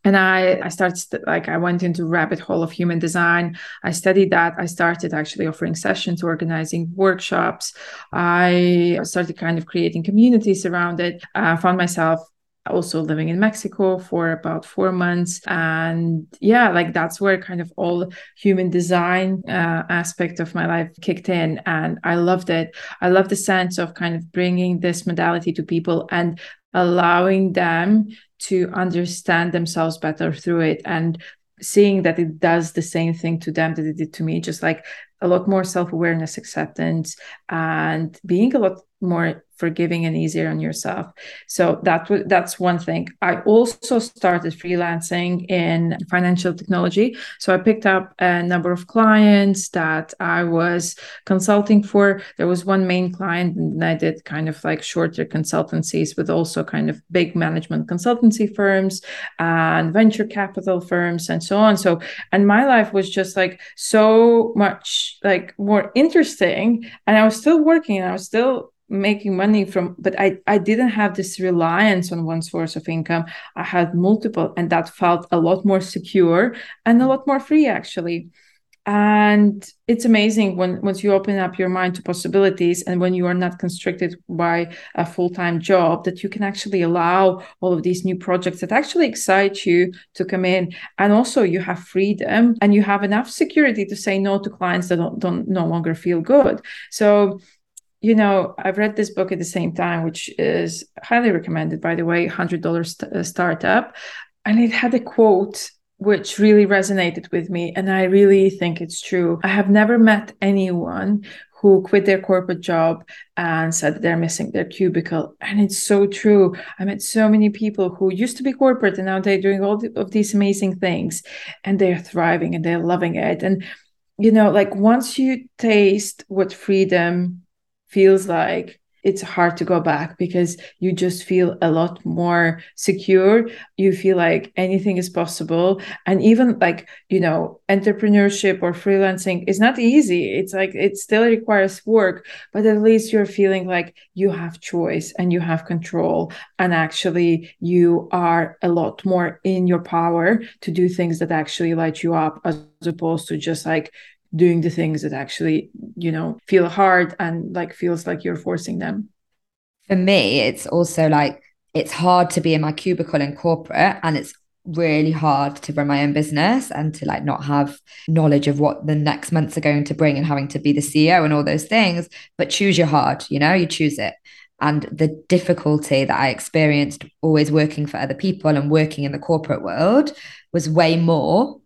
[SPEAKER 2] and I, I started like I went into rabbit hole of human design. I studied that. I started actually offering sessions, organizing workshops. I started kind of creating communities around it. I found myself also living in Mexico for about four months. And yeah, like that's where kind of all human design uh, aspect of my life kicked in. And I loved it. I love the sense of kind of bringing this modality to people and allowing them to understand themselves better through it and seeing that it does the same thing to them that it did to me just like a lot more self-awareness acceptance and being a lot more forgiving and easier on yourself. So that that's one thing. I also started freelancing in financial technology. So I picked up a number of clients that I was consulting for. There was one main client, and I did kind of like shorter consultancies with also kind of big management consultancy firms and venture capital firms and so on. So and my life was just like so much like more interesting, and I was still working. And I was still making money from but i i didn't have this reliance on one source of income i had multiple and that felt a lot more secure and a lot more free actually and it's amazing when once you open up your mind to possibilities and when you are not constricted by a full-time job that you can actually allow all of these new projects that actually excite you to come in and also you have freedom and you have enough security to say no to clients that don't, don't no longer feel good so you know, I've read this book at the same time, which is highly recommended, by the way, $100 st- uh, Startup. And it had a quote which really resonated with me. And I really think it's true. I have never met anyone who quit their corporate job and said they're missing their cubicle. And it's so true. I met so many people who used to be corporate and now they're doing all of these amazing things and they're thriving and they're loving it. And, you know, like once you taste what freedom feels like it's hard to go back because you just feel a lot more secure. You feel like anything is possible. And even like you know entrepreneurship or freelancing is not easy. It's like it still requires work but at least you're feeling like you have choice and you have control. And actually you are a lot more in your power to do things that actually light you up as opposed to just like doing the things that actually you know feel hard and like feels like you're forcing them.
[SPEAKER 1] For me it's also like it's hard to be in my cubicle in corporate and it's really hard to run my own business and to like not have knowledge of what the next months are going to bring and having to be the CEO and all those things. But choose your hard you know you choose it. And the difficulty that I experienced always working for other people and working in the corporate world was way more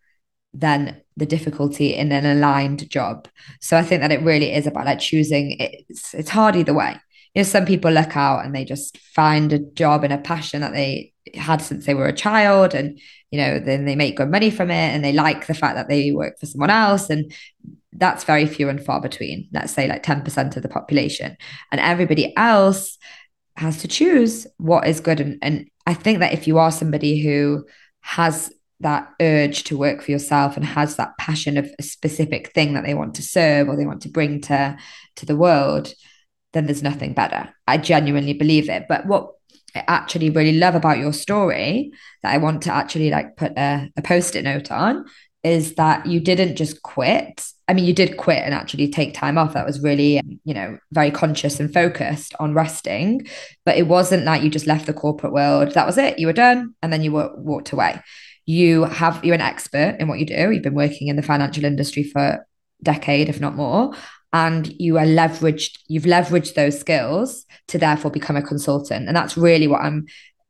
[SPEAKER 1] than the difficulty in an aligned job. So I think that it really is about like choosing it's it's hard either way. You know, some people look out and they just find a job and a passion that they had since they were a child and you know then they make good money from it and they like the fact that they work for someone else and that's very few and far between let's say like 10% of the population and everybody else has to choose what is good and, and i think that if you are somebody who has that urge to work for yourself and has that passion of a specific thing that they want to serve or they want to bring to to the world then there's nothing better. I genuinely believe it. But what i actually really love about your story that i want to actually like put a, a post-it note on is that you didn't just quit. I mean you did quit and actually take time off. That was really you know very conscious and focused on resting. But it wasn't like you just left the corporate world. That was it. You were done and then you were, walked away you have you're an expert in what you do you've been working in the financial industry for a decade if not more and you are leveraged you've leveraged those skills to therefore become a consultant and that's really what i'm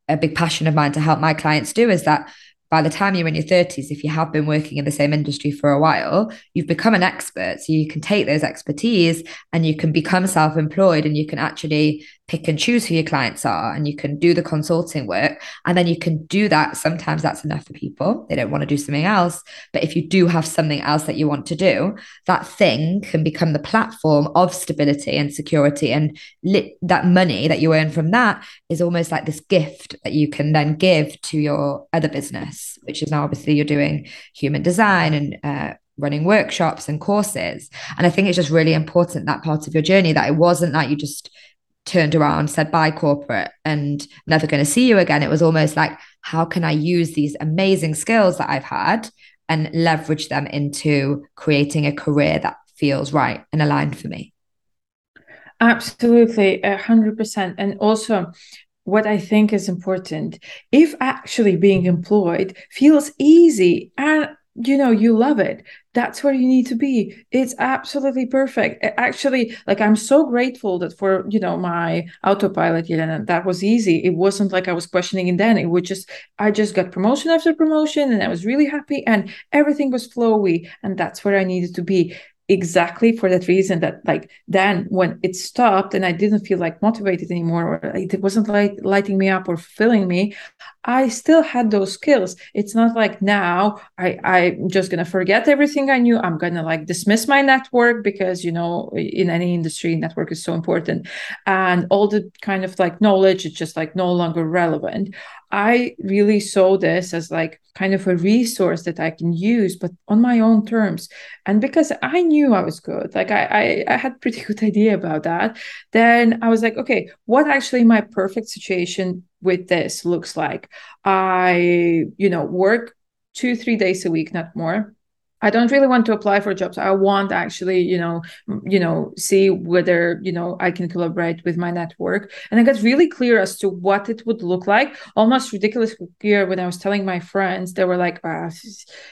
[SPEAKER 1] a big passion of mine to help my clients do is that by the time you're in your 30s, if you have been working in the same industry for a while, you've become an expert. So you can take those expertise and you can become self employed and you can actually pick and choose who your clients are and you can do the consulting work. And then you can do that. Sometimes that's enough for people. They don't want to do something else. But if you do have something else that you want to do, that thing can become the platform of stability and security. And that money that you earn from that is almost like this gift that you can then give to your other business business, which is now obviously you're doing human design and uh, running workshops and courses. And I think it's just really important that part of your journey that it wasn't that you just turned around, said bye corporate and never going to see you again. It was almost like, how can I use these amazing skills that I've had and leverage them into creating a career that feels right and aligned for me?
[SPEAKER 2] Absolutely, a hundred percent. And also, what I think is important. If actually being employed feels easy and you know you love it. That's where you need to be. It's absolutely perfect. Actually like i'm so grateful that for you know my autopilot Yelena, that was easy. It wasn't like i was questioning and then. It would just i just got promotion after promotion and i was really happy and everything was flowy and that's where i needed to be exactly for that reason that like then when it stopped and i didn't feel like motivated anymore or it wasn't like lighting me up or fulfilling me i still had those skills. It's not like now i i'm just gonna forget everything i knew. I'm gonna like dismiss my network because you know in any industry network is so important. And all the kind of like knowledge is just like no longer relevant I really saw this as like kind of a resource that I can use, but on my own terms. And because I knew I was good, like I, I, I had pretty good idea about that, then I was like, okay, what actually my perfect situation with this looks like? I, you know, work two, three days a week, not more I don't really want to apply for jobs. I want actually, you know, you know, see whether, you know, I can collaborate with my network. And I got really clear as to what it would look like. Almost ridiculous clear when I was telling my friends, they were like, oh,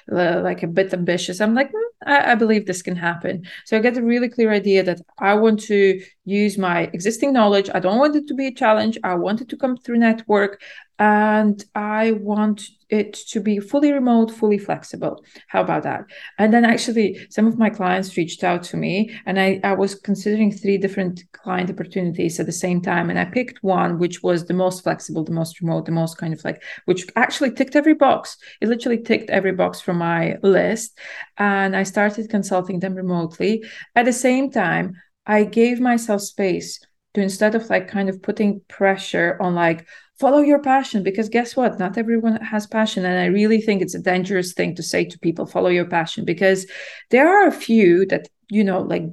[SPEAKER 2] like a bit ambitious. I'm like, mm, I, I believe this can happen. So I get a really clear idea that I want to use my existing knowledge. I don't want it to be a challenge. I want it to come through network and I want it to be fully remote, fully flexible. How about that? And then actually, some of my clients reached out to me, and I, I was considering three different client opportunities at the same time. And I picked one which was the most flexible, the most remote, the most kind of like, which actually ticked every box. It literally ticked every box from my list. And I started consulting them remotely. At the same time, I gave myself space to instead of like kind of putting pressure on like, follow your passion because guess what? Not everyone has passion and i really think it's a dangerous thing to say to people follow your passion because there are a few that you know like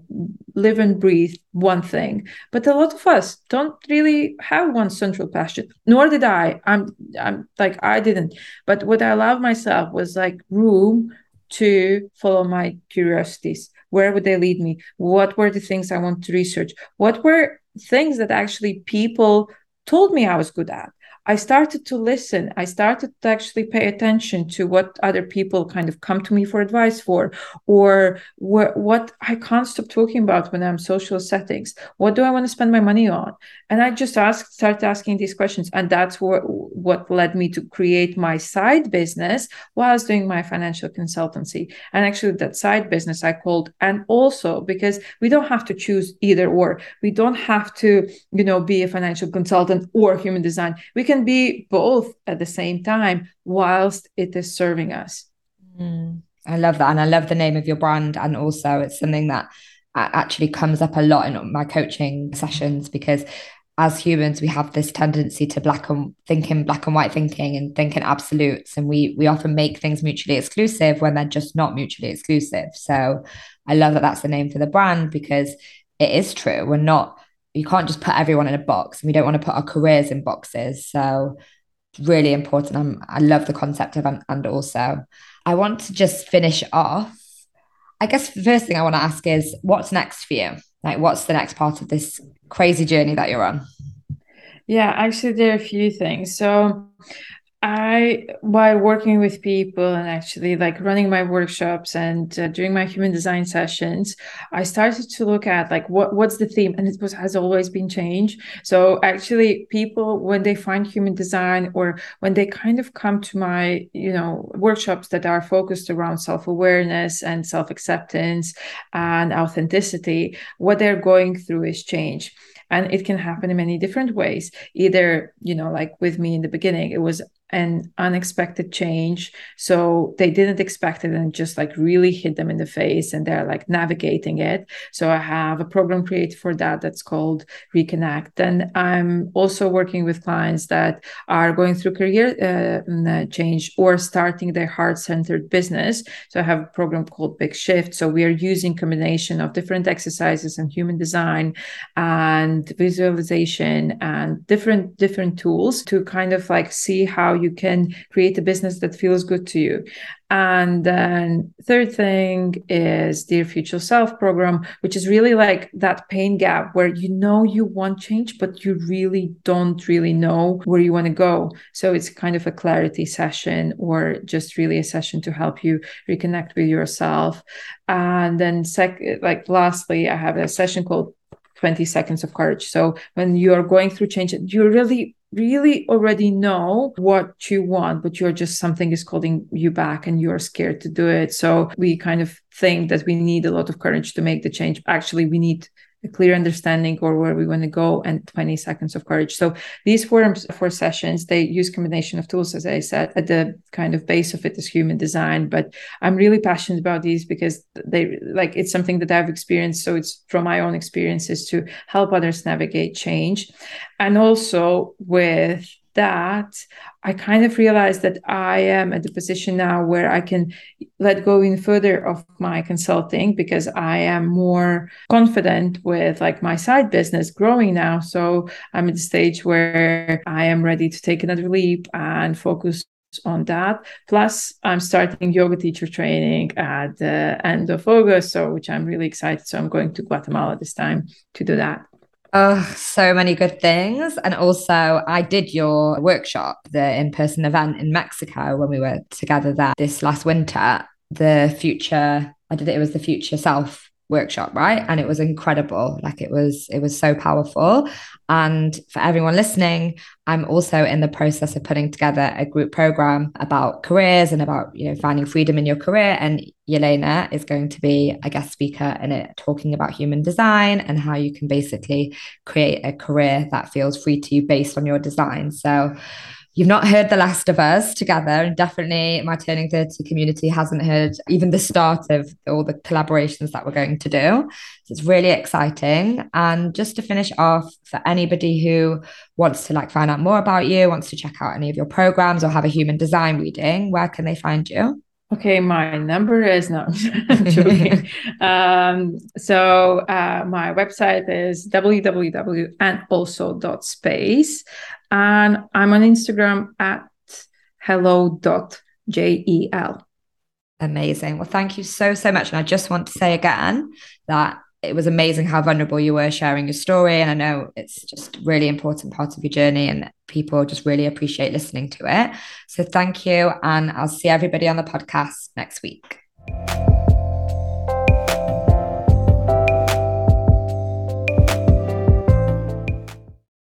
[SPEAKER 2] live and breathe one thing but a lot of us don't really have one central passion nor did i. I'm i'm like i didn't. But what i allowed myself was like room to follow my curiosities. Where would they lead me? What were the things i want to research? What were things that actually people told me I was good at. I started to listen. I started to actually pay attention to what other people kind of come to me for advice for, or wh- what I can't stop talking about when I'm social settings. What do I want to spend my money on? And I just asked, started asking these questions, and that's what what led me to create my side business whilst doing my financial consultancy. And actually, that side business I called, and also because we don't have to choose either or. We don't have to, you know, be a financial consultant or human design. We can can be both at the same time whilst it is serving us.
[SPEAKER 1] Mm, I love that. And I love the name of your brand. And also, it's something that actually comes up a lot in my coaching sessions because as humans we have this tendency to black and thinking black and white thinking and thinking absolutes and we we often make things mutually exclusive when they're just not mutually exclusive so i love that that's the name for the brand because it is true we're not you can't just put everyone in a box and we don't want to put our careers in boxes. So really important. I'm, i love the concept of and also i want to just finish off. I guess the first thing i want to ask is what's next for you? Like what's the next part of this crazy journey that you're on?
[SPEAKER 2] Yeah actually there are a few things. So I, by working with people and actually like running my workshops and uh, doing my human design sessions, I started to look at like what what's the theme, and it was has always been change. So actually, people when they find human design or when they kind of come to my you know workshops that are focused around self awareness and self acceptance and authenticity, what they're going through is change. And it can happen in many different ways. Either you know like with me in the beginning it was an unexpected change. So they didn't expect it and just like really hit them in the face and they're like navigating it. So I have a program created for that that's called Reconnect. And I'm also working with clients that are going through career uh, change or starting their heart centered business. So I have a program called Big Shift. So we are using combination of different exercises and human design and visualization and different different tools to kind of like see how you can create a business that feels good to you. And then third thing is Dear Future Self program, which is really like that pain gap where you know you want change, but you really don't really know where you want to go. So it's kind of a clarity session or just really a session to help you reconnect with yourself. And then sec like lastly, I have a session called 20 seconds of courage. So when you are going through change, you really really already know what you want, but you're just something is holding you back and you're scared to do it. So we kind of think that we need a lot of courage to make the change. Actually, we need a clear understanding or where we want to go and 20 seconds of courage. So these forums for sessions they use combination of tools as i said at the kind of base of it is human design but i'm really passionate about these because they like it's something that i've experienced so it's from my own experiences to help others navigate change. And also with that, I kind of realized that I am at the position now where I can let go in further of my consulting because I am more confident with like my side business growing now. So I'm at the stage where I am ready to take another leap and focus on that. Plus, I'm starting yoga teacher training at the end of August, so which I'm really excited. So I'm going to Guatemala this time to do that.
[SPEAKER 1] Oh, so many good things. And also, I did your workshop, the in person event in Mexico when we were together there this last winter. The future, I did it, it was the future self workshop right? And it was incredible. Like it was it was so powerful. And for everyone listening i'm also in the process of putting together a group program about careers and about you know finding freedom in your career. And Yelena is going to be a guest speaker in it talking about human design and how you can basically create a career that feels free to you based on your design. So you've not heard The Last of Us together. And definitely my Turning 30 community hasn't heard even the start of all the collaborations that we're going to do. So it's really exciting. And just to finish off, for anybody who wants to like find out more about you, wants to check out any of your programs or have a human design reading, where can they find you?
[SPEAKER 2] Okay, my number is not joking. um, so uh, my website is www.andalso.space. And I'm on Instagram at hello.jel.
[SPEAKER 1] Amazing. Well, thank you so, so much. And I just want to say again that it was amazing how vulnerable you were sharing your story. And I know it's just really important part of your journey and people just really appreciate listening to it. So thank you. And I'll see everybody on the podcast next week.